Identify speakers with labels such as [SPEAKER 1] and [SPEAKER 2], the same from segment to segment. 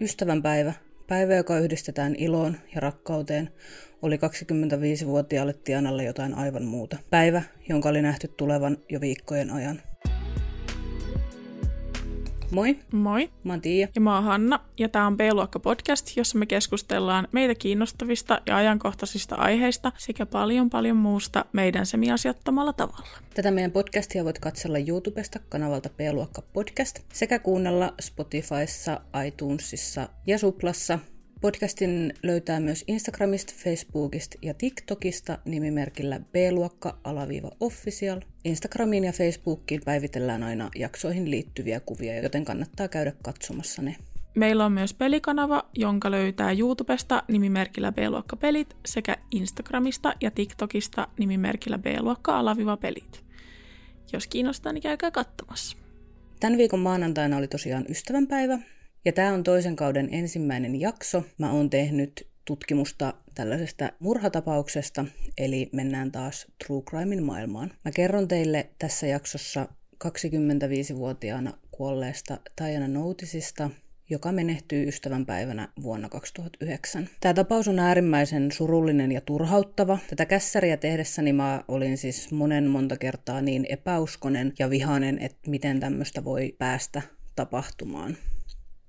[SPEAKER 1] Ystävänpäivä, päivä, joka yhdistetään iloon ja rakkauteen, oli 25-vuotiaalle Tianalle jotain aivan muuta. Päivä, jonka oli nähty tulevan jo viikkojen ajan. Moi,
[SPEAKER 2] Moi,
[SPEAKER 1] mä oon Tiia.
[SPEAKER 2] ja mä oon Hanna, ja tää on B-luokka podcast, jossa me keskustellaan meitä kiinnostavista ja ajankohtaisista aiheista sekä paljon paljon muusta meidän semiasiattomalla tavalla.
[SPEAKER 1] Tätä meidän podcastia voit katsella YouTubesta kanavalta B-luokka podcast sekä kuunnella Spotifyssa, iTunesissa ja Suplassa. Podcastin löytää myös Instagramista, Facebookista ja TikTokista nimimerkillä B-luokka-official. Instagramiin ja Facebookiin päivitellään aina jaksoihin liittyviä kuvia, joten kannattaa käydä katsomassa ne.
[SPEAKER 2] Meillä on myös pelikanava, jonka löytää YouTubesta nimimerkillä B-luokka-pelit sekä Instagramista ja TikTokista nimimerkillä B-luokka-pelit. Jos kiinnostaa, niin käykää katsomassa.
[SPEAKER 1] Tämän viikon maanantaina oli tosiaan ystävänpäivä, ja tämä on toisen kauden ensimmäinen jakso. Mä oon tehnyt tutkimusta tällaisesta murhatapauksesta, eli mennään taas True Crimein maailmaan. Mä kerron teille tässä jaksossa 25-vuotiaana kuolleesta Diana Noutisista, joka menehtyy ystävänpäivänä vuonna 2009. Tämä tapaus on äärimmäisen surullinen ja turhauttava. Tätä kässäriä tehdessäni mä olin siis monen monta kertaa niin epäuskonen ja vihainen, että miten tämmöistä voi päästä tapahtumaan.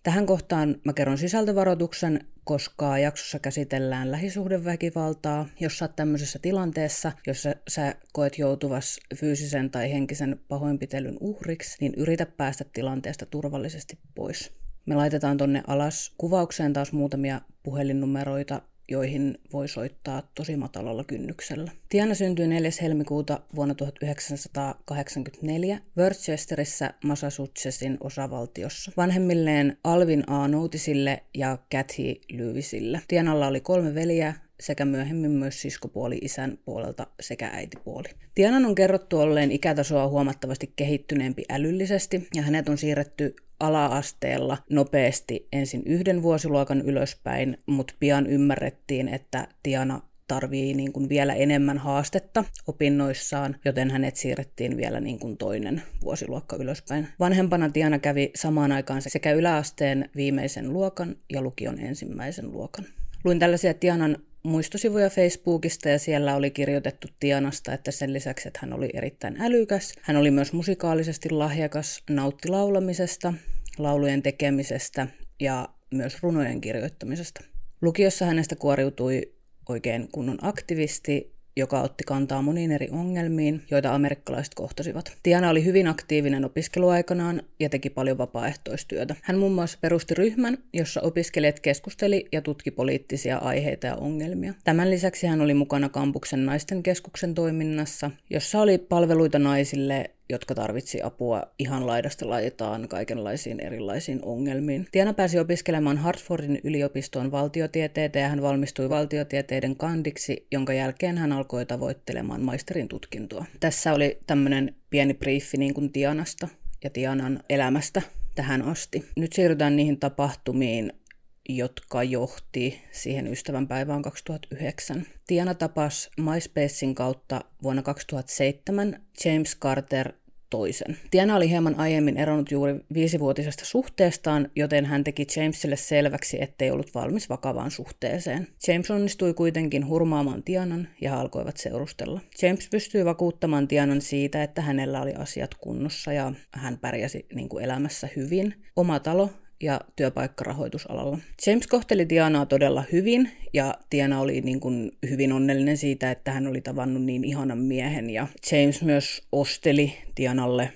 [SPEAKER 1] Tähän kohtaan mä kerron sisältövaroituksen, koska jaksossa käsitellään lähisuhdeväkivaltaa. Jos sä oot tämmöisessä tilanteessa, jossa sä koet joutuvas fyysisen tai henkisen pahoinpitelyn uhriksi, niin yritä päästä tilanteesta turvallisesti pois. Me laitetaan tonne alas kuvaukseen taas muutamia puhelinnumeroita, joihin voi soittaa tosi matalalla kynnyksellä. Tiana syntyi 4. helmikuuta vuonna 1984 Worcesterissä Massachusettsin osavaltiossa. Vanhemmilleen Alvin A. Noutisille ja Kathy Lewisille. Tianalla oli kolme veliä, sekä myöhemmin myös siskopuoli isän puolelta sekä äitipuoli. Tianan on kerrottu olleen ikätasoa huomattavasti kehittyneempi älyllisesti ja hänet on siirretty ala-asteella nopeasti ensin yhden vuosiluokan ylöspäin, mutta pian ymmärrettiin, että Tiana tarvii niin kuin vielä enemmän haastetta opinnoissaan, joten hänet siirrettiin vielä niin kuin toinen vuosiluokka ylöspäin. Vanhempana Tiana kävi samaan aikaan sekä yläasteen viimeisen luokan ja lukion ensimmäisen luokan. Luin tällaisia Tianan muistosivuja Facebookista ja siellä oli kirjoitettu Tianasta, että sen lisäksi, että hän oli erittäin älykäs, hän oli myös musikaalisesti lahjakas, nautti laulamisesta, laulujen tekemisestä ja myös runojen kirjoittamisesta. Lukiossa hänestä kuoriutui oikein kunnon aktivisti, joka otti kantaa moniin eri ongelmiin, joita amerikkalaiset kohtasivat. Tiana oli hyvin aktiivinen opiskeluaikanaan ja teki paljon vapaaehtoistyötä. Hän muun muassa perusti ryhmän, jossa opiskelijat keskusteli ja tutki poliittisia aiheita ja ongelmia. Tämän lisäksi hän oli mukana kampuksen naisten keskuksen toiminnassa, jossa oli palveluita naisille jotka tarvitsi apua ihan laidasta laitaan kaikenlaisiin erilaisiin ongelmiin. Tiana pääsi opiskelemaan Hartfordin yliopistoon valtiotieteitä ja hän valmistui valtiotieteiden kandiksi, jonka jälkeen hän alkoi tavoittelemaan maisterin tutkintoa. Tässä oli tämmöinen pieni briefi niin kuin Tianasta ja Tianan elämästä tähän asti. Nyt siirrytään niihin tapahtumiin, jotka johti siihen ystävänpäivään 2009. Tiana tapasi MySpacein kautta vuonna 2007 James Carter toisen. Tiana oli hieman aiemmin eronnut juuri viisivuotisesta suhteestaan, joten hän teki Jamesille selväksi, ettei ollut valmis vakavaan suhteeseen. James onnistui kuitenkin hurmaamaan Tianan ja he alkoivat seurustella. James pystyi vakuuttamaan Tianan siitä, että hänellä oli asiat kunnossa ja hän pärjäsi niin kuin elämässä hyvin. Oma talo ja työpaikkarahoitusalalla. James kohteli Tianaa todella hyvin ja Tiana oli niin kuin hyvin onnellinen siitä, että hän oli tavannut niin ihanan miehen ja James myös osteli Tianalle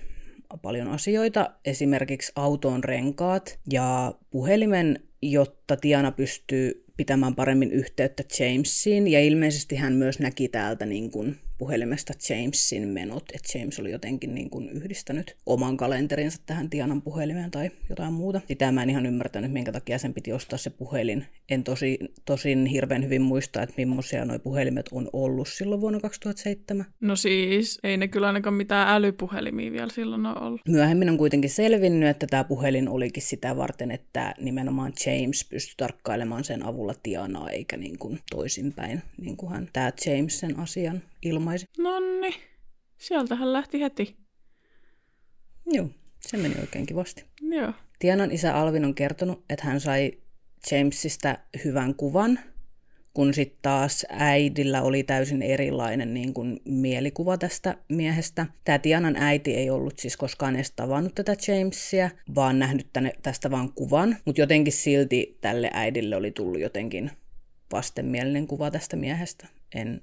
[SPEAKER 1] paljon asioita, esimerkiksi auton renkaat ja puhelimen, jotta Tiana pystyy pitämään paremmin yhteyttä Jamesiin ja ilmeisesti hän myös näki täältä niin kuin puhelimesta Jamesin menot, että James oli jotenkin niin kuin yhdistänyt oman kalenterinsa tähän Tianan puhelimeen tai jotain muuta. Sitä mä en ihan ymmärtänyt, minkä takia sen piti ostaa se puhelin. En tosi, tosin hirveän hyvin muista, että millaisia nuo puhelimet on ollut silloin vuonna 2007.
[SPEAKER 2] No siis, ei ne kyllä ainakaan mitään älypuhelimia vielä silloin ole ollut.
[SPEAKER 1] Myöhemmin on kuitenkin selvinnyt, että tämä puhelin olikin sitä varten, että nimenomaan James pystyi tarkkailemaan sen avulla Tianaa, eikä niin kuin toisinpäin, niin kuin hän, tämä James sen asian ilmaisi.
[SPEAKER 2] Nonni, sieltähän lähti heti.
[SPEAKER 1] Joo, se meni oikein kivasti.
[SPEAKER 2] Joo.
[SPEAKER 1] Tianan isä Alvin on kertonut, että hän sai Jamesista hyvän kuvan, kun sitten taas äidillä oli täysin erilainen niin kuin, mielikuva tästä miehestä. Tämä Tianan äiti ei ollut siis koskaan edes tavannut tätä Jamesia, vaan nähnyt tänne, tästä vain kuvan, mutta jotenkin silti tälle äidille oli tullut jotenkin vastenmielinen kuva tästä miehestä. En,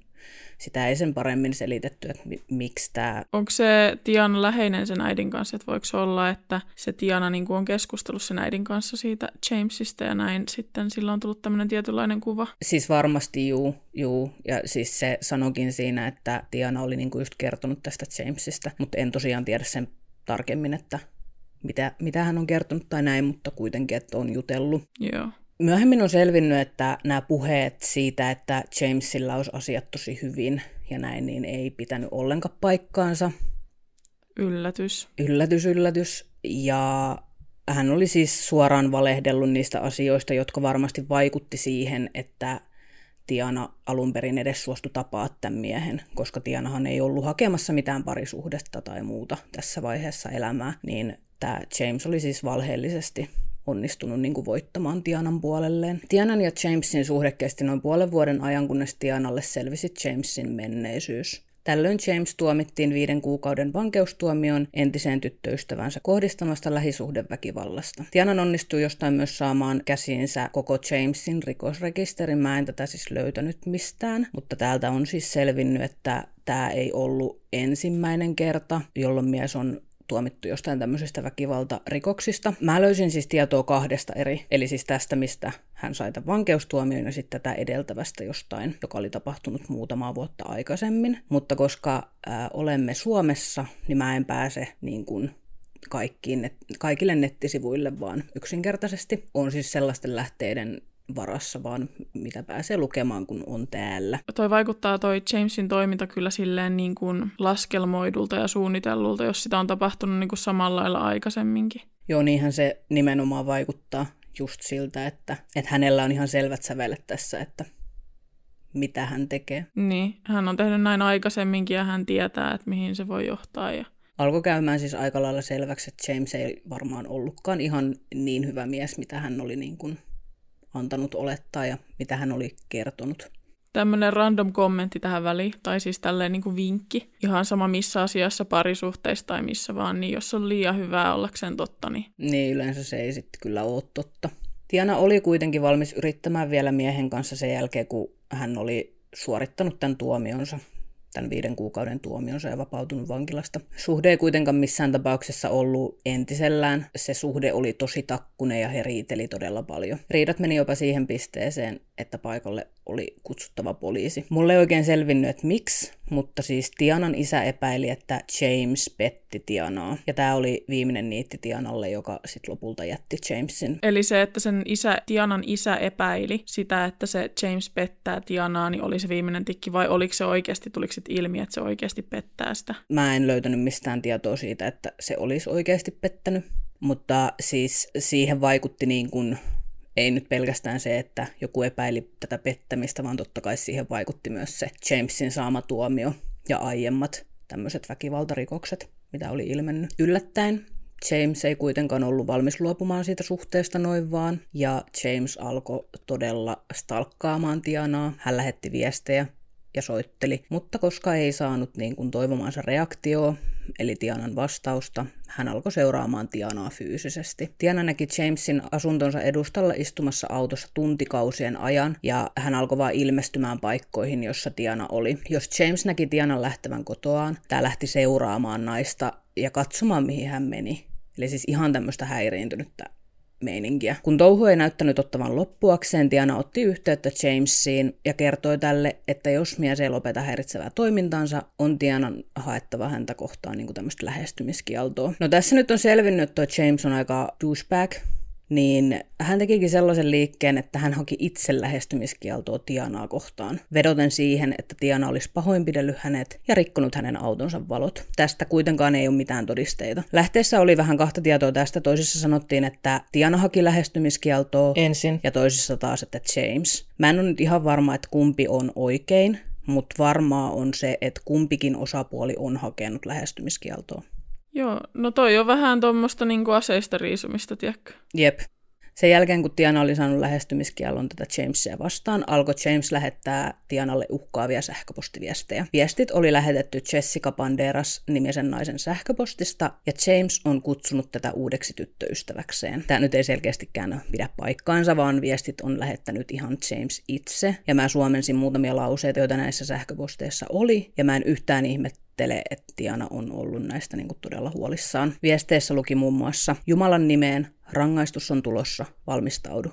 [SPEAKER 1] sitä ei sen paremmin selitetty, että mi- miksi tämä...
[SPEAKER 2] Onko se Tiana läheinen sen äidin kanssa, että voiko se olla, että se Tiana niin on keskustellut sen äidin kanssa siitä Jamesista ja näin sitten sillä on tullut tämmöinen tietynlainen kuva?
[SPEAKER 1] Siis varmasti juu, juu. Ja siis se sanokin siinä, että Tiana oli niin kuin just kertonut tästä Jamesista, mutta en tosiaan tiedä sen tarkemmin, että mitä, mitä hän on kertonut tai näin, mutta kuitenkin, että on jutellut.
[SPEAKER 2] Joo.
[SPEAKER 1] Myöhemmin on selvinnyt, että nämä puheet siitä, että Jamesilla olisi asiat tosi hyvin ja näin, niin ei pitänyt ollenkaan paikkaansa.
[SPEAKER 2] Yllätys.
[SPEAKER 1] Yllätys, yllätys. Ja hän oli siis suoraan valehdellut niistä asioista, jotka varmasti vaikutti siihen, että Tiana alun perin edes suostui tapaa tämän miehen, koska Tianahan ei ollut hakemassa mitään parisuhdetta tai muuta tässä vaiheessa elämää, niin tämä James oli siis valheellisesti onnistunut niin kuin voittamaan Tianan puolelleen. Tianan ja Jamesin suhde kesti noin puolen vuoden ajan, kunnes Tianalle selvisi Jamesin menneisyys. Tällöin James tuomittiin viiden kuukauden vankeustuomioon entiseen tyttöystävänsä kohdistamasta lähisuhdeväkivallasta. Tianan onnistui jostain myös saamaan käsiinsä koko Jamesin rikosrekisterin. Mä en tätä siis löytänyt mistään, mutta täältä on siis selvinnyt, että tämä ei ollut ensimmäinen kerta, jolloin mies on tuomittu jostain tämmöisestä väkivaltarikoksista. Mä löysin siis tietoa kahdesta eri, eli siis tästä, mistä hän sai tämän vankeustuomion ja sitten tätä edeltävästä jostain, joka oli tapahtunut muutamaa vuotta aikaisemmin. Mutta koska ää, olemme Suomessa, niin mä en pääse niin kuin kaikkiin, kaikille nettisivuille, vaan yksinkertaisesti on siis sellaisten lähteiden varassa, vaan mitä pääsee lukemaan, kun on täällä.
[SPEAKER 2] Toi vaikuttaa toi Jamesin toiminta kyllä silleen niin kuin laskelmoidulta ja suunnitellulta, jos sitä on tapahtunut niin kuin samalla lailla aikaisemminkin.
[SPEAKER 1] Joo, niinhän se nimenomaan vaikuttaa just siltä, että, että hänellä on ihan selvät sävelet tässä, että mitä hän tekee.
[SPEAKER 2] Niin, hän on tehnyt näin aikaisemminkin ja hän tietää, että mihin se voi johtaa. Ja...
[SPEAKER 1] Alkoi käymään siis aika lailla selväksi, että James ei varmaan ollutkaan ihan niin hyvä mies, mitä hän oli niin kuin antanut olettaa ja mitä hän oli kertonut.
[SPEAKER 2] Tämmöinen random kommentti tähän väliin, tai siis tälleen niin kuin vinkki. Ihan sama missä asiassa parisuhteissa tai missä vaan, niin jos on liian hyvää ollakseen totta, niin...
[SPEAKER 1] Niin, yleensä se ei sitten kyllä ole totta. Tiana oli kuitenkin valmis yrittämään vielä miehen kanssa sen jälkeen, kun hän oli suorittanut tämän tuomionsa tämän viiden kuukauden tuomionsa ja vapautunut vankilasta. Suhde ei kuitenkaan missään tapauksessa ollut entisellään. Se suhde oli tosi takkunen ja he riiteli todella paljon. Riidat meni jopa siihen pisteeseen, että paikalle oli kutsuttava poliisi. Mulle ei oikein selvinnyt, että miksi, mutta siis Tianan isä epäili, että James petti Tianaa. Ja tämä oli viimeinen niitti Tianalle, joka sitten lopulta jätti Jamesin.
[SPEAKER 2] Eli se, että sen isä, Tianan isä epäili sitä, että se James pettää Tianaa, niin oli se viimeinen tikki, vai oliko se oikeasti, tuliko se ilmi, että se oikeasti pettää sitä?
[SPEAKER 1] Mä en löytänyt mistään tietoa siitä, että se olisi oikeasti pettänyt. Mutta siis siihen vaikutti niin kuin ei nyt pelkästään se, että joku epäili tätä pettämistä, vaan totta kai siihen vaikutti myös se Jamesin saama tuomio ja aiemmat tämmöiset väkivaltarikokset, mitä oli ilmennyt. Yllättäen James ei kuitenkaan ollut valmis luopumaan siitä suhteesta noin vaan, ja James alkoi todella stalkkaamaan Tianaa. Hän lähetti viestejä ja soitteli, mutta koska ei saanut niin kuin toivomansa reaktioa, eli Tianan vastausta, hän alkoi seuraamaan Tianaa fyysisesti. Tiana näki Jamesin asuntonsa edustalla istumassa autossa tuntikausien ajan, ja hän alkoi vaan ilmestymään paikkoihin, jossa Tiana oli. Jos James näki Tianan lähtevän kotoaan, tämä lähti seuraamaan naista ja katsomaan, mihin hän meni. Eli siis ihan tämmöistä häiriintynyttä meininkiä. Kun touhu ei näyttänyt ottavan loppuakseen, Tiana otti yhteyttä Jamesiin ja kertoi tälle, että jos mies ei lopeta häiritsevää toimintaansa, on Tianan haettava häntä kohtaan niin tämmöistä lähestymiskieltoa. No tässä nyt on selvinnyt, että James on aika douchebag, niin hän tekikin sellaisen liikkeen, että hän haki itse lähestymiskieltoa Tianaa kohtaan, vedoten siihen, että Tiana olisi pahoinpidellyt hänet ja rikkonut hänen autonsa valot. Tästä kuitenkaan ei ole mitään todisteita. Lähteessä oli vähän kahta tietoa tästä. Toisissa sanottiin, että Tiana haki lähestymiskieltoa ensin ja toisissa taas, että James. Mä en ole nyt ihan varma, että kumpi on oikein, mutta varmaa on se, että kumpikin osapuoli on hakenut lähestymiskieltoa.
[SPEAKER 2] Joo, no toi on vähän tuommoista niinku aseista riisumista, tiedätkö?
[SPEAKER 1] Jep. Sen jälkeen, kun Tiana oli saanut lähestymiskielon tätä Jamesia vastaan, alkoi James lähettää Tianalle uhkaavia sähköpostiviestejä. Viestit oli lähetetty Jessica Banderas nimisen naisen sähköpostista, ja James on kutsunut tätä uudeksi tyttöystäväkseen. Tämä nyt ei selkeästikään pidä paikkaansa, vaan viestit on lähettänyt ihan James itse, ja mä suomensin muutamia lauseita, joita näissä sähköposteissa oli, ja mä en yhtään ihmettele, että Tiana on ollut näistä niin kuin todella huolissaan. Viesteissä luki muun muassa Jumalan nimeen, rangaistus on tulossa, valmistaudu.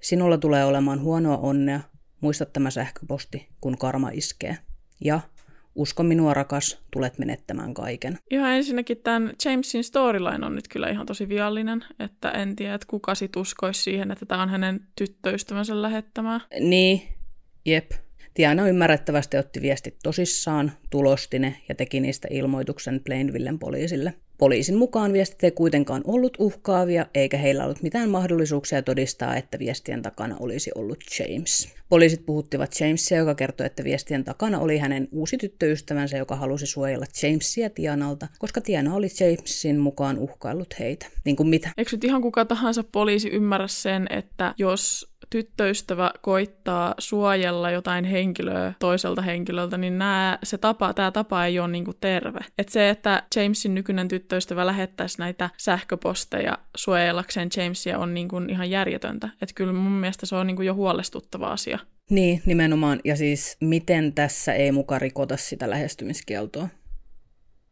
[SPEAKER 1] Sinulla tulee olemaan huonoa onnea, muista tämä sähköposti, kun karma iskee. Ja usko minua rakas, tulet menettämään kaiken.
[SPEAKER 2] Ihan ensinnäkin tämän Jamesin storyline on nyt kyllä ihan tosi viallinen, että en tiedä, että kuka sit uskoisi siihen, että tämä on hänen tyttöystävänsä lähettämää.
[SPEAKER 1] Niin, jep. Tiana ymmärrettävästi otti viestit tosissaan, tulosti ne ja teki niistä ilmoituksen Plainvillen poliisille. Poliisin mukaan viestit ei kuitenkaan ollut uhkaavia, eikä heillä ollut mitään mahdollisuuksia todistaa, että viestien takana olisi ollut James. Poliisit puhuttivat Jamesia, joka kertoi, että viestien takana oli hänen uusi tyttöystävänsä, joka halusi suojella Jamesia Tianalta, koska Tiana oli Jamesin mukaan uhkaillut heitä. Niin kuin mitä?
[SPEAKER 2] Eikö nyt ihan kuka tahansa poliisi ymmärrä sen, että jos tyttöystävä koittaa suojella jotain henkilöä toiselta henkilöltä, niin nää, se tapa, tämä tapa ei ole niinku terve. Et se, että Jamesin nykyinen tyttöystävä lähettäisi näitä sähköposteja suojellakseen Jamesia on niinku ihan järjetöntä. Et kyllä mun mielestä se on niinku jo huolestuttava asia.
[SPEAKER 1] Niin, nimenomaan. Ja siis miten tässä ei muka rikota sitä lähestymiskieltoa?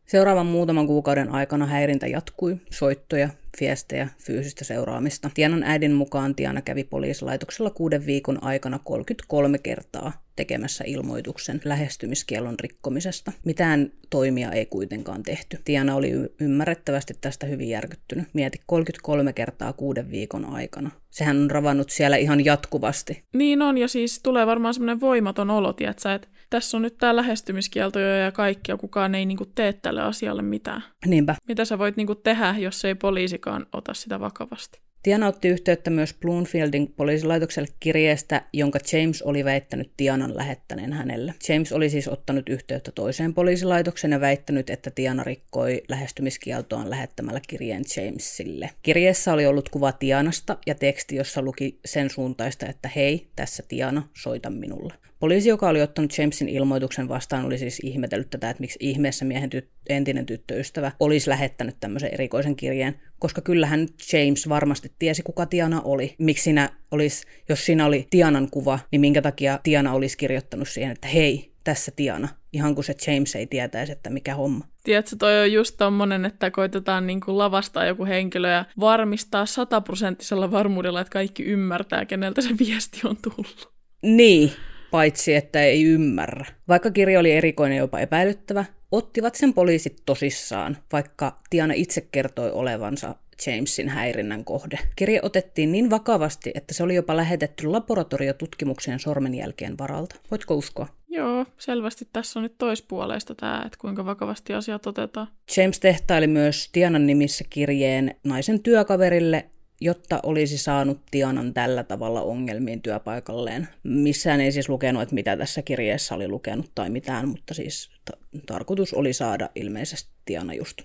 [SPEAKER 1] Seuraavan muutaman kuukauden aikana häirintä jatkui, soittoja, viestejä, fyysistä seuraamista. Tianan äidin mukaan Tiana kävi poliisilaitoksella kuuden viikon aikana 33 kertaa tekemässä ilmoituksen lähestymiskielon rikkomisesta. Mitään toimia ei kuitenkaan tehty. Tiana oli ymmärrettävästi tästä hyvin järkyttynyt. Mieti 33 kertaa kuuden viikon aikana. Sehän on ravannut siellä ihan jatkuvasti.
[SPEAKER 2] Niin on, ja siis tulee varmaan semmoinen voimaton olo, tietsä, että tässä on nyt tämä lähestymiskielto jo ja kaikki, ja kukaan ei niinku tee tälle asialle mitään.
[SPEAKER 1] Niinpä.
[SPEAKER 2] Mitä sä voit niinku tehdä, jos ei poliisikaan ota sitä vakavasti?
[SPEAKER 1] Tiana otti yhteyttä myös Bloomfieldin poliisilaitokselle kirjeestä, jonka James oli väittänyt Tianan lähettäneen hänelle. James oli siis ottanut yhteyttä toiseen poliisilaitokseen ja väittänyt, että Tiana rikkoi lähestymiskieltoaan lähettämällä kirjeen Jamesille. Kirjeessä oli ollut kuva Tianasta ja teksti, jossa luki sen suuntaista, että hei, tässä Tiana, soita minulle. Poliisi, joka oli ottanut Jamesin ilmoituksen vastaan, oli siis ihmetellyt tätä, että miksi ihmeessä miehen tyt- entinen tyttöystävä olisi lähettänyt tämmöisen erikoisen kirjeen, koska kyllähän James varmasti tiesi, kuka Tiana oli. Miksi siinä olisi, jos siinä oli Tianan kuva, niin minkä takia Tiana olisi kirjoittanut siihen, että hei, tässä Tiana, ihan kuin se James ei tietäisi, että mikä homma.
[SPEAKER 2] Tiedätkö, toi on just tommonen, että koitetaan niinku lavastaa joku henkilö ja varmistaa sataprosenttisella varmuudella, että kaikki ymmärtää, keneltä se viesti on tullut.
[SPEAKER 1] Niin, paitsi että ei ymmärrä. Vaikka kirja oli erikoinen jopa epäilyttävä, ottivat sen poliisit tosissaan, vaikka Tiana itse kertoi olevansa Jamesin häirinnän kohde. Kirje otettiin niin vakavasti, että se oli jopa lähetetty laboratoriotutkimukseen sormenjälkeen varalta. Voitko uskoa?
[SPEAKER 2] Joo, selvästi tässä on nyt toispuoleista tämä, että kuinka vakavasti asiat otetaan.
[SPEAKER 1] James tehtaili myös Tianan nimissä kirjeen naisen työkaverille, jotta olisi saanut Tianan tällä tavalla ongelmiin työpaikalleen. Missään ei siis lukenut, että mitä tässä kirjeessä oli lukenut tai mitään, mutta siis ta- tarkoitus oli saada ilmeisesti Tiana just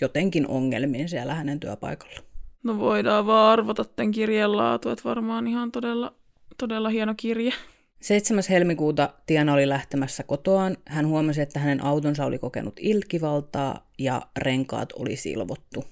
[SPEAKER 1] jotenkin ongelmiin siellä hänen työpaikalla.
[SPEAKER 2] No voidaan vaan arvata tämän kirjeen laatu, että varmaan ihan todella, todella hieno kirje.
[SPEAKER 1] 7. helmikuuta Tiana oli lähtemässä kotoaan. Hän huomasi, että hänen autonsa oli kokenut ilkivaltaa ja renkaat oli silvottu.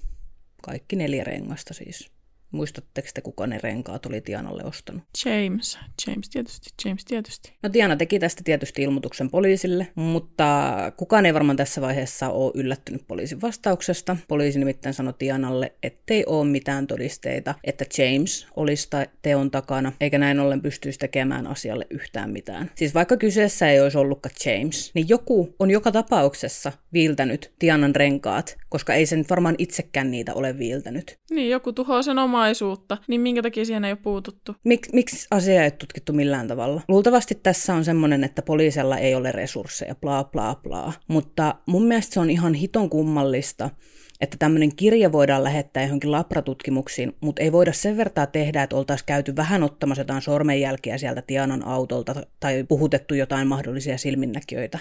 [SPEAKER 1] Kaikki neljä rengasta siis. Muistatteko te, kuka ne renkaat oli Tianalle ostanut?
[SPEAKER 2] James. James tietysti, James tietysti.
[SPEAKER 1] No Tiana teki tästä tietysti ilmoituksen poliisille, mutta kukaan ei varmaan tässä vaiheessa ole yllättynyt poliisin vastauksesta. Poliisi nimittäin sanoi Tianalle, ettei ole mitään todisteita, että James olisi teon takana, eikä näin ollen pystyisi tekemään asialle yhtään mitään. Siis vaikka kyseessä ei olisi ollutkaan James, niin joku on joka tapauksessa viiltänyt Tianan renkaat, koska ei se nyt varmaan itsekään niitä ole viiltänyt.
[SPEAKER 2] Niin, joku tuhoaa sen omaisuutta, niin minkä takia siihen ei ole puututtu?
[SPEAKER 1] Mik, miksi asia ei ole tutkittu millään tavalla? Luultavasti tässä on semmoinen, että poliisella ei ole resursseja, bla bla bla. Mutta mun mielestä se on ihan hiton kummallista, että tämmöinen kirja voidaan lähettää johonkin labratutkimuksiin, mutta ei voida sen vertaa tehdä, että oltaisiin käyty vähän ottamassa jotain sormenjälkiä sieltä Tianan autolta tai puhutettu jotain mahdollisia silminnäkijöitä.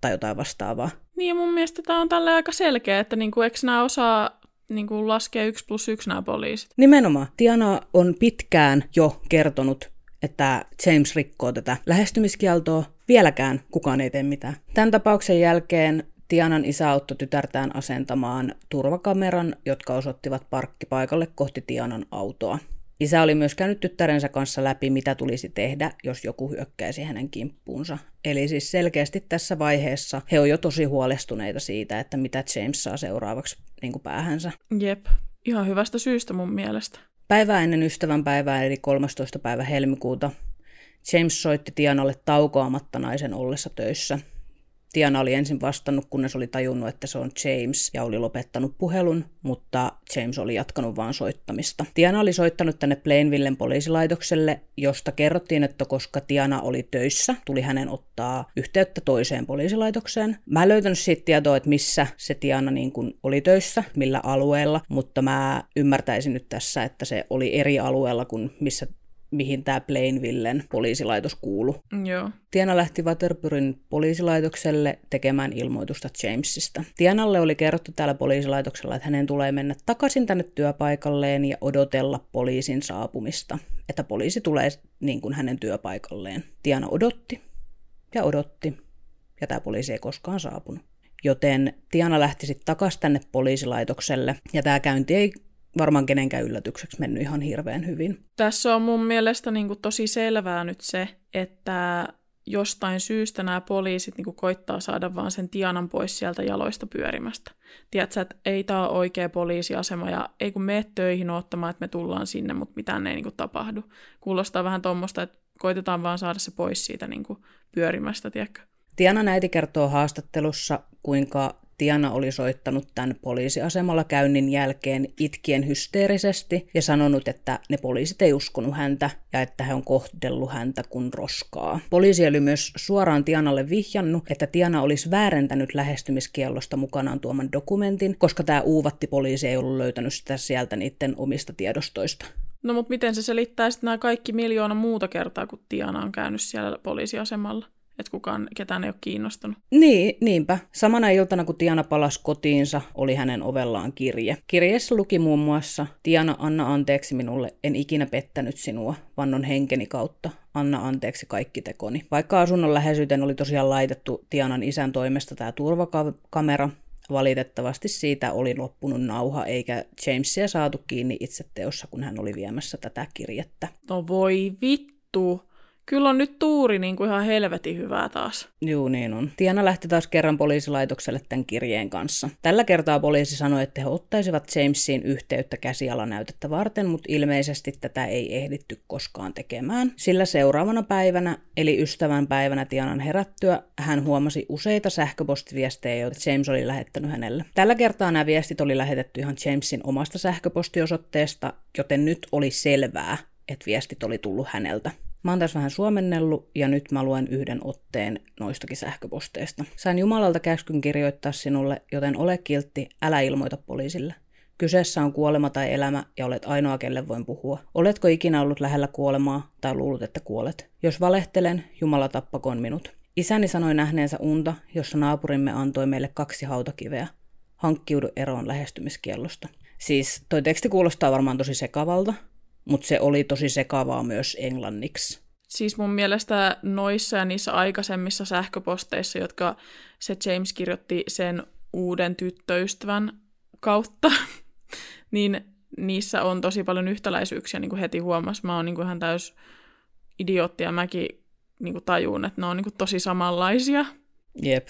[SPEAKER 1] tai jotain vastaavaa.
[SPEAKER 2] Niin ja mun mielestä tämä on tälle aika selkeä, että niinku, eikö nämä osaa niinku, laskea yksi plus yksi nämä poliisit?
[SPEAKER 1] Nimenomaan. Tiana on pitkään jo kertonut, että James rikkoo tätä lähestymiskieltoa. Vieläkään kukaan ei tee mitään. Tämän tapauksen jälkeen Tianan isä auttoi tytärtään asentamaan turvakameran, jotka osoittivat parkkipaikalle kohti Tianan autoa. Isä oli myös käynyt tyttärensä kanssa läpi, mitä tulisi tehdä, jos joku hyökkäisi hänen kimppuunsa. Eli siis selkeästi tässä vaiheessa he on jo tosi huolestuneita siitä, että mitä James saa seuraavaksi niin kuin päähänsä.
[SPEAKER 2] Jep, ihan hyvästä syystä mun mielestä.
[SPEAKER 1] Päivää ennen ystävänpäivää, eli 13. päivä helmikuuta, James soitti Tianalle taukoamatta naisen ollessa töissä – Tiana oli ensin vastannut, kunnes oli tajunnut, että se on James ja oli lopettanut puhelun, mutta James oli jatkanut vaan soittamista. Tiana oli soittanut tänne Plainvillen poliisilaitokselle, josta kerrottiin, että koska Tiana oli töissä, tuli hänen ottaa yhteyttä toiseen poliisilaitokseen. Mä en löytänyt siitä tietoa, että missä se Tiana niin kuin oli töissä, millä alueella, mutta mä ymmärtäisin nyt tässä, että se oli eri alueella kuin missä mihin tämä Plainvillen poliisilaitos kuulu.
[SPEAKER 2] Joo.
[SPEAKER 1] Tiana lähti Waterburyn poliisilaitokselle tekemään ilmoitusta Jamesista. Tianalle oli kerrottu täällä poliisilaitoksella, että hänen tulee mennä takaisin tänne työpaikalleen ja odotella poliisin saapumista. Että poliisi tulee niin kuin hänen työpaikalleen. Tiana odotti ja odotti ja tämä poliisi ei koskaan saapunut. Joten Tiana lähti sitten takaisin tänne poliisilaitokselle ja tämä käynti ei varmaan kenenkään yllätykseksi mennyt ihan hirveän hyvin.
[SPEAKER 2] Tässä on mun mielestä niin kuin tosi selvää nyt se, että jostain syystä nämä poliisit niin kuin koittaa saada vaan sen Tianan pois sieltä jaloista pyörimästä. Tiedätkö, että ei tämä ole oikea poliisiasema ja ei kun mene töihin ottamaan, että me tullaan sinne, mutta mitään ei niin kuin tapahdu. Kuulostaa vähän tuommoista, että koitetaan vaan saada se pois siitä niin kuin pyörimästä, tiedätkö?
[SPEAKER 1] Tiana äiti kertoo haastattelussa, kuinka Tiana oli soittanut tämän poliisiasemalla käynnin jälkeen itkien hysteerisesti ja sanonut, että ne poliisit ei uskonut häntä ja että he on kohdellut häntä kuin roskaa. Poliisi oli myös suoraan Tianalle vihjannut, että Tiana olisi väärentänyt lähestymiskiellosta mukanaan tuoman dokumentin, koska tämä uuvatti poliisi ei ollut löytänyt sitä sieltä niiden omista tiedostoista.
[SPEAKER 2] No mutta miten se selittää sitten nämä kaikki miljoona muuta kertaa, kun Tiana on käynyt siellä poliisiasemalla? Että kukaan, ketään ei ole kiinnostunut.
[SPEAKER 1] Niin, niinpä. Samana iltana, kun Tiana palasi kotiinsa, oli hänen ovellaan kirje. Kirjeessä luki muun muassa, Tiana, anna anteeksi minulle, en ikinä pettänyt sinua, vannon henkeni kautta. Anna anteeksi kaikki tekoni. Vaikka asunnon läheisyyteen oli tosiaan laitettu Tianan isän toimesta tämä turvakamera, Valitettavasti siitä oli loppunut nauha, eikä Jamesia saatu kiinni itse teossa, kun hän oli viemässä tätä kirjettä.
[SPEAKER 2] No voi vittu. Kyllä on nyt tuuri niin kuin ihan helvetin hyvää taas.
[SPEAKER 1] Juu, niin on. Tiana lähti taas kerran poliisilaitokselle tämän kirjeen kanssa. Tällä kertaa poliisi sanoi, että he ottaisivat Jamesiin yhteyttä käsialanäytettä varten, mutta ilmeisesti tätä ei ehditty koskaan tekemään. Sillä seuraavana päivänä, eli ystävän päivänä Tianan herättyä, hän huomasi useita sähköpostiviestejä, joita James oli lähettänyt hänelle. Tällä kertaa nämä viestit oli lähetetty ihan Jamesin omasta sähköpostiosoitteesta, joten nyt oli selvää, että viestit oli tullut häneltä. Mä oon tässä vähän suomennellut ja nyt mä luen yhden otteen noistakin sähköposteista. Sain Jumalalta käskyn kirjoittaa sinulle, joten ole kiltti, älä ilmoita poliisille. Kyseessä on kuolema tai elämä ja olet ainoa, kelle voin puhua. Oletko ikinä ollut lähellä kuolemaa tai luulut, että kuolet? Jos valehtelen, Jumala tappakoon minut. Isäni sanoi nähneensä unta, jossa naapurimme antoi meille kaksi hautakiveä. Hankkiudu eroon lähestymiskiellosta. Siis toi teksti kuulostaa varmaan tosi sekavalta, mutta se oli tosi sekavaa myös englanniksi.
[SPEAKER 2] Siis mun mielestä noissa ja niissä aikaisemmissa sähköposteissa, jotka se James kirjoitti sen uuden tyttöystävän kautta, niin niissä on tosi paljon yhtäläisyyksiä, niin kuin heti huomasi. Mä oon niin kuin ihan täys idiootti ja mäkin niin kuin tajun, että ne on niin kuin tosi samanlaisia.
[SPEAKER 1] Jep.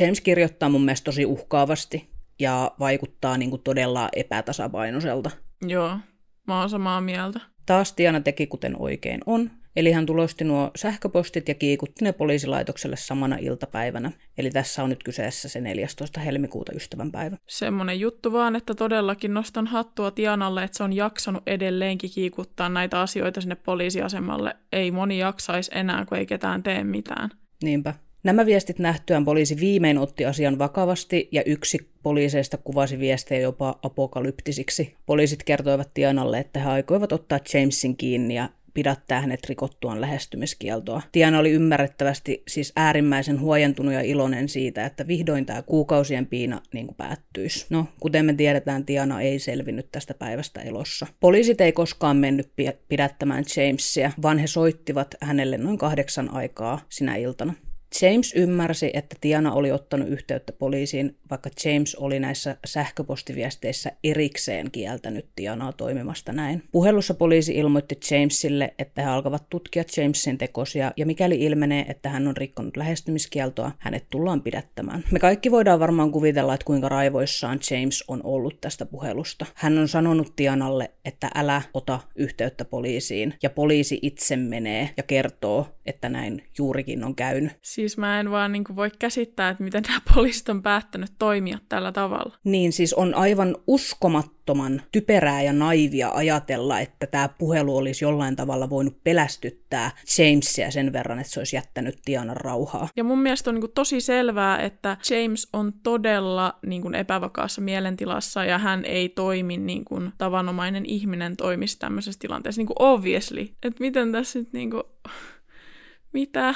[SPEAKER 1] James kirjoittaa mun mielestä tosi uhkaavasti ja vaikuttaa niin kuin todella epätasapainoiselta.
[SPEAKER 2] Joo. Mä oon samaa mieltä.
[SPEAKER 1] Taas Tiana teki kuten oikein on, eli hän tulosti nuo sähköpostit ja kiikutti ne poliisilaitokselle samana iltapäivänä. Eli tässä on nyt kyseessä se 14. helmikuuta ystävänpäivä.
[SPEAKER 2] Semmonen juttu vaan, että todellakin nostan hattua Tianalle, että se on jaksanut edelleenkin kiikuttaa näitä asioita sinne poliisiasemalle. Ei moni jaksaisi enää, kun ei ketään tee mitään.
[SPEAKER 1] Niinpä. Nämä viestit nähtyään poliisi viimein otti asian vakavasti ja yksi poliiseista kuvasi viestejä jopa apokalyptisiksi. Poliisit kertoivat Tianalle, että he aikoivat ottaa Jamesin kiinni ja pidättää hänet rikottuaan lähestymiskieltoa. Tiana oli ymmärrettävästi siis äärimmäisen huojentunut ja iloinen siitä, että vihdoin tämä kuukausien piina niin kuin päättyisi. No, kuten me tiedetään, Tiana ei selvinnyt tästä päivästä elossa. Poliisit ei koskaan mennyt pidättämään Jamesia, vaan he soittivat hänelle noin kahdeksan aikaa sinä iltana. James ymmärsi, että Tiana oli ottanut yhteyttä poliisiin, vaikka James oli näissä sähköpostiviesteissä erikseen kieltänyt Tianaa toimimasta näin. Puhelussa poliisi ilmoitti Jamesille, että he alkavat tutkia Jamesin tekosia, ja mikäli ilmenee, että hän on rikkonut lähestymiskieltoa, hänet tullaan pidättämään. Me kaikki voidaan varmaan kuvitella, että kuinka raivoissaan James on ollut tästä puhelusta. Hän on sanonut Tianalle, että älä ota yhteyttä poliisiin, ja poliisi itse menee ja kertoo, että näin juurikin on käynyt.
[SPEAKER 2] Siis mä en vaan niin kuin voi käsittää, että miten nämä poliisit on päättänyt toimia tällä tavalla.
[SPEAKER 1] Niin, siis on aivan uskomattoman typerää ja naivia ajatella, että tämä puhelu olisi jollain tavalla voinut pelästyttää Jamesia sen verran, että se olisi jättänyt Tianan rauhaa.
[SPEAKER 2] Ja mun mielestä on niin kuin tosi selvää, että James on todella niin kuin epävakaassa mielentilassa ja hän ei toimi niin kuin tavanomainen ihminen toimisi tämmöisessä tilanteessa, niin kuin obviously. Että miten tässä nyt niin kuin... Mitä?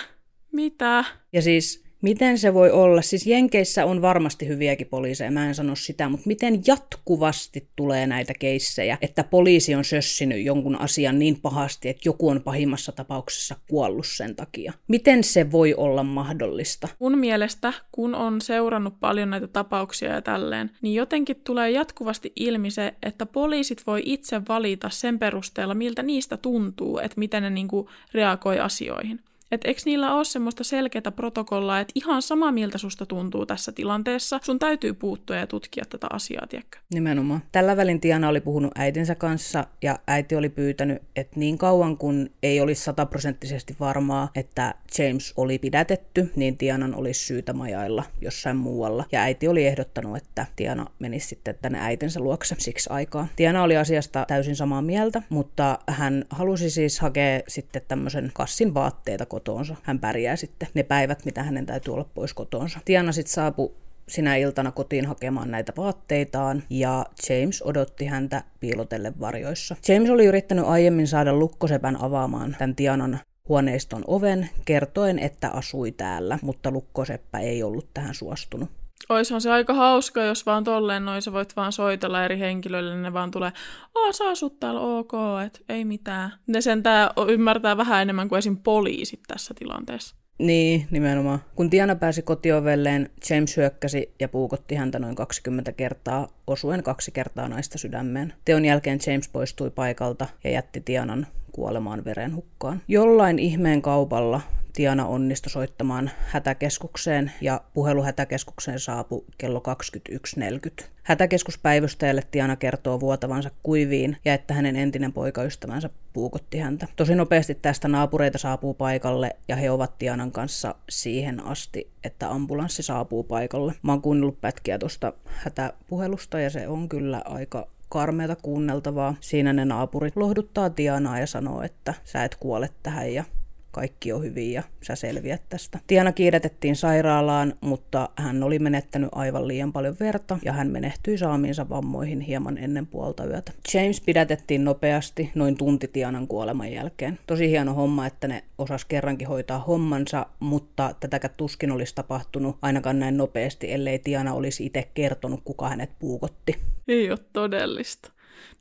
[SPEAKER 2] Mitä?
[SPEAKER 1] Ja siis miten se voi olla? Siis Jenkeissä on varmasti hyviäkin poliiseja, mä en sano sitä, mutta miten jatkuvasti tulee näitä keissejä, että poliisi on sössinyt jonkun asian niin pahasti, että joku on pahimmassa tapauksessa kuollut sen takia. Miten se voi olla mahdollista?
[SPEAKER 2] Mun mielestä, kun on seurannut paljon näitä tapauksia ja tälleen, niin jotenkin tulee jatkuvasti ilmi se, että poliisit voi itse valita sen perusteella, miltä niistä tuntuu, että miten ne niinku reagoi asioihin. Että eikö niillä ole semmoista selkeää protokollaa, että ihan sama miltä susta tuntuu tässä tilanteessa, sun täytyy puuttua ja tutkia tätä asiaa, tiedätkö?
[SPEAKER 1] Nimenomaan. Tällä välin Tiana oli puhunut äitinsä kanssa ja äiti oli pyytänyt, että niin kauan kun ei olisi sataprosenttisesti varmaa, että James oli pidätetty, niin Tianan olisi syytä majailla jossain muualla. Ja äiti oli ehdottanut, että Tiana menisi sitten tänne äitinsä luokse siksi aikaa. Tiana oli asiasta täysin samaa mieltä, mutta hän halusi siis hakea sitten tämmöisen kassin vaatteita kotoonsa. Hän pärjää sitten ne päivät, mitä hänen täytyy olla pois kotoonsa. Tiana sitten saapui sinä iltana kotiin hakemaan näitä vaatteitaan ja James odotti häntä piilotelle varjoissa. James oli yrittänyt aiemmin saada lukkosepän avaamaan tämän Tianan huoneiston oven kertoen, että asui täällä, mutta lukkoseppä ei ollut tähän suostunut.
[SPEAKER 2] Oishan se aika hauska, jos vaan tolleen noin sä voit vaan soitella eri henkilöille, niin ne vaan tulee, aa sä asut täällä, ok, et ei mitään. Ne sentää ymmärtää vähän enemmän kuin esim. poliisit tässä tilanteessa.
[SPEAKER 1] Niin, nimenomaan. Kun Tiana pääsi kotiovelleen, James hyökkäsi ja puukotti häntä noin 20 kertaa, osuen kaksi kertaa naista sydämeen. Teon jälkeen James poistui paikalta ja jätti Tianan kuolemaan verenhukkaan. Jollain ihmeen kaupalla Tiana onnistui soittamaan hätäkeskukseen ja puhelu hätäkeskukseen saapui kello 21.40. Hätäkeskuspäivystäjälle Tiana kertoo vuotavansa kuiviin ja että hänen entinen poikaystävänsä puukotti häntä. Tosi nopeasti tästä naapureita saapuu paikalle ja he ovat Tianan kanssa siihen asti, että ambulanssi saapuu paikalle. Mä oon kuunnellut pätkiä tuosta hätäpuhelusta ja se on kyllä aika karmeata kuunneltavaa. Siinä ne naapurit lohduttaa Tianaa ja sanoo, että sä et kuole tähän ja kaikki on hyvin ja sä selviät tästä. Tiana kiiretettiin sairaalaan, mutta hän oli menettänyt aivan liian paljon verta ja hän menehtyi saamiinsa vammoihin hieman ennen puolta yötä. James pidätettiin nopeasti noin tunti Tianan kuoleman jälkeen. Tosi hieno homma, että ne osas kerrankin hoitaa hommansa, mutta tätäkään tuskin olisi tapahtunut ainakaan näin nopeasti, ellei Tiana olisi itse kertonut, kuka hänet puukotti.
[SPEAKER 2] Ei ole todellista.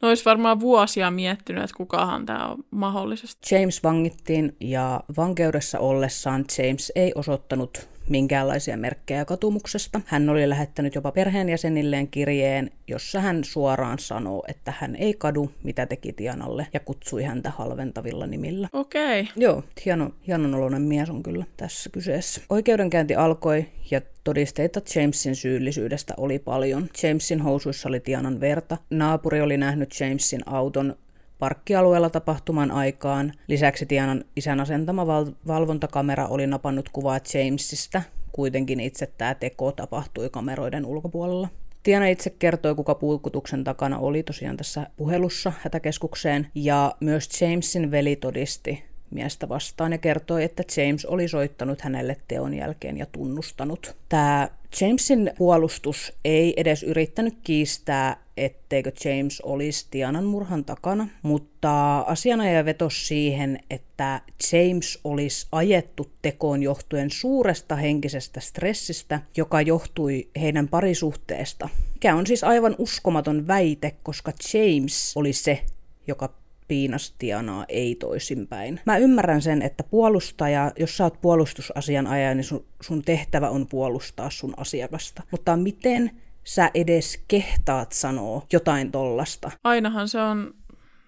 [SPEAKER 2] No olisi varmaan vuosia miettinyt, että kukahan tämä on mahdollisesti.
[SPEAKER 1] James vangittiin ja vankeudessa ollessaan James ei osoittanut minkäänlaisia merkkejä katumuksesta. Hän oli lähettänyt jopa perheenjäsenilleen kirjeen, jossa hän suoraan sanoo, että hän ei kadu, mitä teki Tianalle, ja kutsui häntä halventavilla nimillä.
[SPEAKER 2] Okei. Okay.
[SPEAKER 1] Joo, hieno, hienon oloinen mies on kyllä tässä kyseessä. Oikeudenkäynti alkoi, ja todisteita Jamesin syyllisyydestä oli paljon. Jamesin housuissa oli Tianan verta. Naapuri oli nähnyt Jamesin auton parkkialueella tapahtuman aikaan. Lisäksi Tianan isän asentama val- valvontakamera oli napannut kuvaa Jamesista. Kuitenkin itse tämä teko tapahtui kameroiden ulkopuolella. Tiana itse kertoi, kuka puukutuksen takana oli tosiaan tässä puhelussa hätäkeskukseen, ja myös Jamesin veli todisti miestä vastaan ja kertoi, että James oli soittanut hänelle teon jälkeen ja tunnustanut. Tämä Jamesin puolustus ei edes yrittänyt kiistää, etteikö James olisi Tianan murhan takana, mutta asianajaja vetosi siihen, että James olisi ajettu tekoon johtuen suuresta henkisestä stressistä, joka johtui heidän parisuhteesta. Mikä on siis aivan uskomaton väite, koska James oli se, joka piinastianaa, ei toisinpäin. Mä ymmärrän sen, että puolustaja, jos sä oot puolustusasianajaja, niin sun, sun tehtävä on puolustaa sun asiakasta. Mutta miten sä edes kehtaat sanoa jotain tollasta?
[SPEAKER 2] Ainahan se on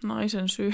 [SPEAKER 2] naisen syy.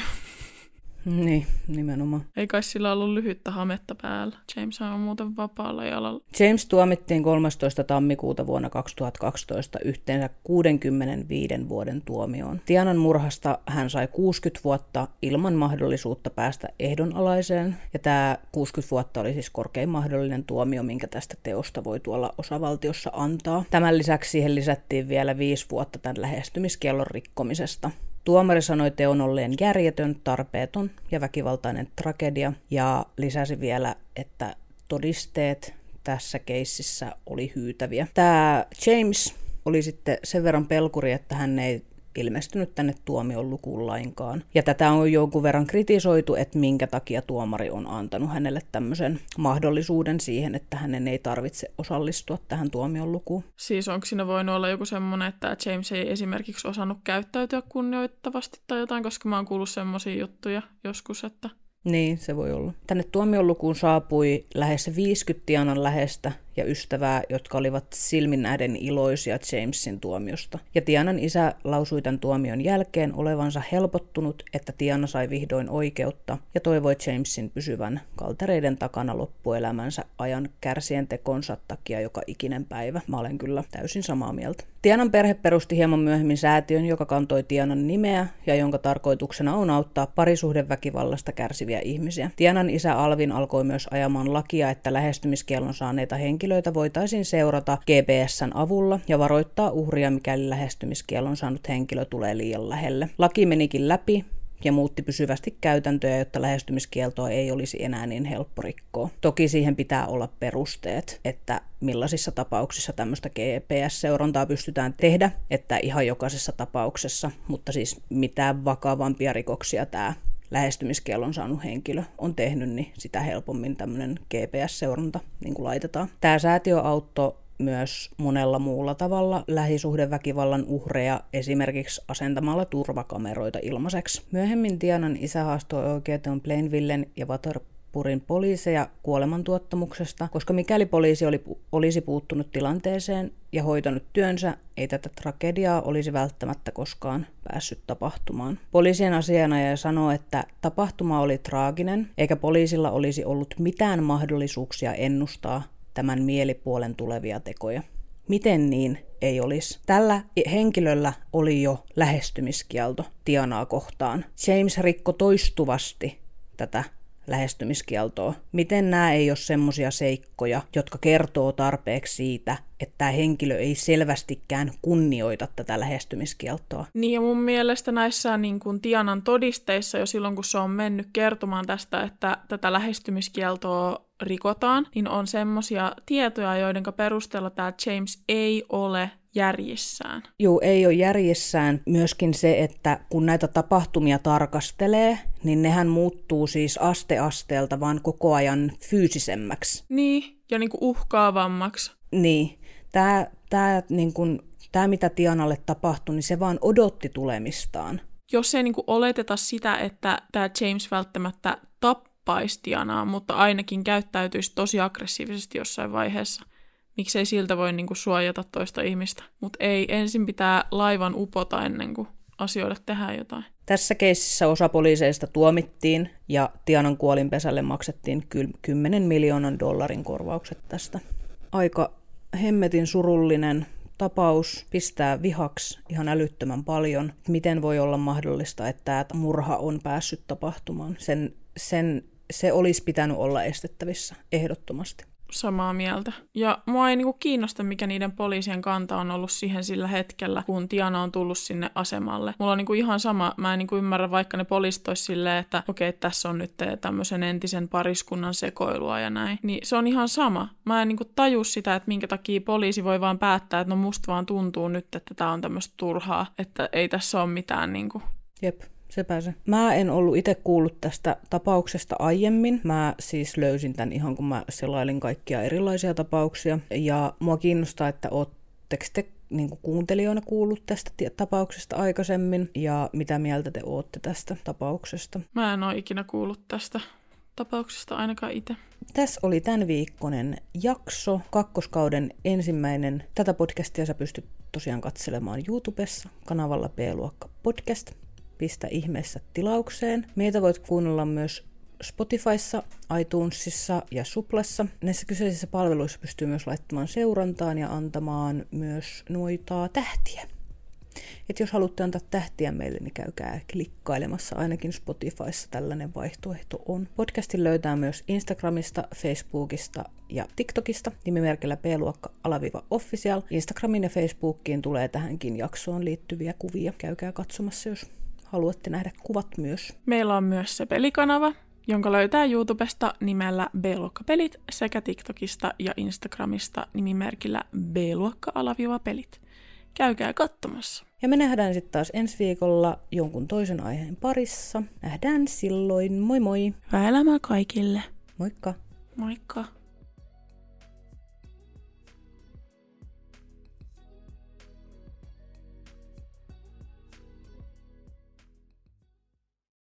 [SPEAKER 1] Niin, nimenomaan.
[SPEAKER 2] Ei kai sillä ollut lyhyttä hametta päällä. James on muuten vapaalla jalalla.
[SPEAKER 1] James tuomittiin 13. tammikuuta vuonna 2012 yhteensä 65 vuoden tuomioon. Tianan murhasta hän sai 60 vuotta ilman mahdollisuutta päästä ehdonalaiseen, ja tämä 60 vuotta oli siis korkein mahdollinen tuomio, minkä tästä teosta voi tuolla osavaltiossa antaa. Tämän lisäksi siihen lisättiin vielä 5 vuotta tämän lähestymiskiellon rikkomisesta. Tuomari sanoi teon olleen järjetön, tarpeeton ja väkivaltainen tragedia ja lisäsi vielä, että todisteet tässä keississä oli hyytäviä. Tämä James oli sitten sen verran pelkuri, että hän ei ilmestynyt tänne tuomion lukuun lainkaan. Ja tätä on jonkun verran kritisoitu, että minkä takia tuomari on antanut hänelle tämmöisen mahdollisuuden siihen, että hänen ei tarvitse osallistua tähän tuomion lukuun.
[SPEAKER 2] Siis onko siinä voinut olla joku semmoinen, että James ei esimerkiksi osannut käyttäytyä kunnioittavasti tai jotain, koska mä oon kuullut semmoisia juttuja joskus, että
[SPEAKER 1] niin, se voi olla. Tänne tuomiolukuun saapui lähes 50 Tianan lähestä ja ystävää, jotka olivat silminnähden iloisia Jamesin tuomiosta. Ja Tianan isä lausui tämän tuomion jälkeen olevansa helpottunut, että Tiana sai vihdoin oikeutta ja toivoi Jamesin pysyvän kaltereiden takana loppuelämänsä ajan kärsien tekonsa takia joka ikinen päivä. Mä olen kyllä täysin samaa mieltä. Tianan perhe perusti hieman myöhemmin säätiön, joka kantoi Tianan nimeä ja jonka tarkoituksena on auttaa parisuhdeväkivallasta kärsiviä ihmisiä. Tianan isä Alvin alkoi myös ajamaan lakia, että lähestymiskielon saaneita henkilöitä voitaisiin seurata GPSn avulla ja varoittaa uhria, mikäli lähestymiskielon saanut henkilö tulee liian lähelle. Laki menikin läpi, ja muutti pysyvästi käytäntöjä, jotta lähestymiskieltoa ei olisi enää niin helppo rikkoa. Toki siihen pitää olla perusteet, että millaisissa tapauksissa tämmöistä GPS-seurantaa pystytään tehdä, että ihan jokaisessa tapauksessa, mutta siis mitään vakavampia rikoksia tämä lähestymiskielon saanut henkilö on tehnyt, niin sitä helpommin tämmöinen GPS-seuranta niin kuin laitetaan. Tämä säätiö auttoi myös monella muulla tavalla lähisuhdeväkivallan uhreja, esimerkiksi asentamalla turvakameroita ilmaiseksi. Myöhemmin Tianan isä haastoi oikeuteen Plainvillen ja Waterpurin poliiseja kuolemantuottamuksesta, koska mikäli poliisi oli, olisi puuttunut tilanteeseen ja hoitanut työnsä, ei tätä tragediaa olisi välttämättä koskaan päässyt tapahtumaan. Poliisien asianajaja sanoi, että tapahtuma oli traaginen, eikä poliisilla olisi ollut mitään mahdollisuuksia ennustaa, tämän mielipuolen tulevia tekoja. Miten niin ei olisi? Tällä henkilöllä oli jo lähestymiskielto Tianaa kohtaan. James rikko toistuvasti tätä lähestymiskieltoa. Miten nämä ei ole semmoisia seikkoja, jotka kertoo tarpeeksi siitä, että tämä henkilö ei selvästikään kunnioita tätä lähestymiskieltoa.
[SPEAKER 2] Niin ja mun mielestä näissä niin kuin Tianan todisteissa jo silloin, kun se on mennyt kertomaan tästä, että tätä lähestymiskieltoa rikotaan, niin on semmoisia tietoja, joiden perusteella tämä James ei ole järjissään.
[SPEAKER 1] Joo, ei ole järjissään. Myöskin se, että kun näitä tapahtumia tarkastelee, niin nehän muuttuu siis asteasteelta vaan koko ajan fyysisemmäksi.
[SPEAKER 2] Niin, ja niin kuin uhkaavammaksi.
[SPEAKER 1] Niin. Tämä, tämä, niin kuin, tämä, mitä Tianalle tapahtui, niin se vaan odotti tulemistaan.
[SPEAKER 2] Jos ei niin kuin oleteta sitä, että tämä James välttämättä tappaisi Tianaa, mutta ainakin käyttäytyisi tosi aggressiivisesti jossain vaiheessa – miksei siltä voi niinku suojata toista ihmistä. Mutta ei, ensin pitää laivan upota ennen kuin asioille tehdään jotain.
[SPEAKER 1] Tässä keississä osa poliiseista tuomittiin ja Tianan kuolinpesälle maksettiin 10 miljoonan dollarin korvaukset tästä. Aika hemmetin surullinen tapaus pistää vihaksi ihan älyttömän paljon. Miten voi olla mahdollista, että tämä murha on päässyt tapahtumaan? Sen, sen, se olisi pitänyt olla estettävissä ehdottomasti.
[SPEAKER 2] Samaa mieltä. Ja mua ei niinku kiinnosta, mikä niiden poliisien kanta on ollut siihen sillä hetkellä, kun Tiana on tullut sinne asemalle. Mulla on niinku ihan sama, mä en niinku ymmärrä, vaikka ne poliisit olisi silleen, että okei, okay, tässä on nyt tämmöisen entisen pariskunnan sekoilua ja näin. Niin se on ihan sama. Mä en niinku taju sitä, että minkä takia poliisi voi vaan päättää, että no musta vaan tuntuu nyt, että tämä on tämmöistä turhaa, että ei tässä ole mitään niinku...
[SPEAKER 1] Jep, sepä se. Mä en ollut itse kuullut tästä tapauksesta aiemmin. Mä siis löysin tämän ihan kun mä selailin kaikkia erilaisia tapauksia. Ja mua kiinnostaa, että ootteko te niin kuin kuuntelijoina kuullut tästä tapauksesta aikaisemmin ja mitä mieltä te ootte tästä tapauksesta?
[SPEAKER 2] Mä en ole ikinä kuullut tästä tapauksesta ainakaan itse.
[SPEAKER 1] Tässä oli tämän viikkonen jakso, kakkoskauden ensimmäinen. Tätä podcastia sä pystyt tosiaan katselemaan YouTubessa kanavalla B-luokka podcast pistä ihmeessä tilaukseen. Meitä voit kuunnella myös Spotifyssa, iTunesissa ja Suplassa. Näissä kyseisissä palveluissa pystyy myös laittamaan seurantaan ja antamaan myös noita tähtiä. Et jos haluatte antaa tähtiä meille, niin käykää klikkailemassa. Ainakin Spotifyssa tällainen vaihtoehto on. Podcastin löytää myös Instagramista, Facebookista ja TikTokista nimimerkillä B-luokka alaviva official. Instagramin ja Facebookiin tulee tähänkin jaksoon liittyviä kuvia. Käykää katsomassa, jos haluatte nähdä kuvat myös.
[SPEAKER 2] Meillä on myös se pelikanava, jonka löytää YouTubesta nimellä B-luokka-pelit sekä TikTokista ja Instagramista nimimerkillä B-luokka-pelit. Käykää katsomassa.
[SPEAKER 1] Ja me nähdään sitten taas ensi viikolla jonkun toisen aiheen parissa. Nähdään silloin. Moi moi!
[SPEAKER 2] Hyvää elämää kaikille!
[SPEAKER 1] Moikka!
[SPEAKER 2] Moikka!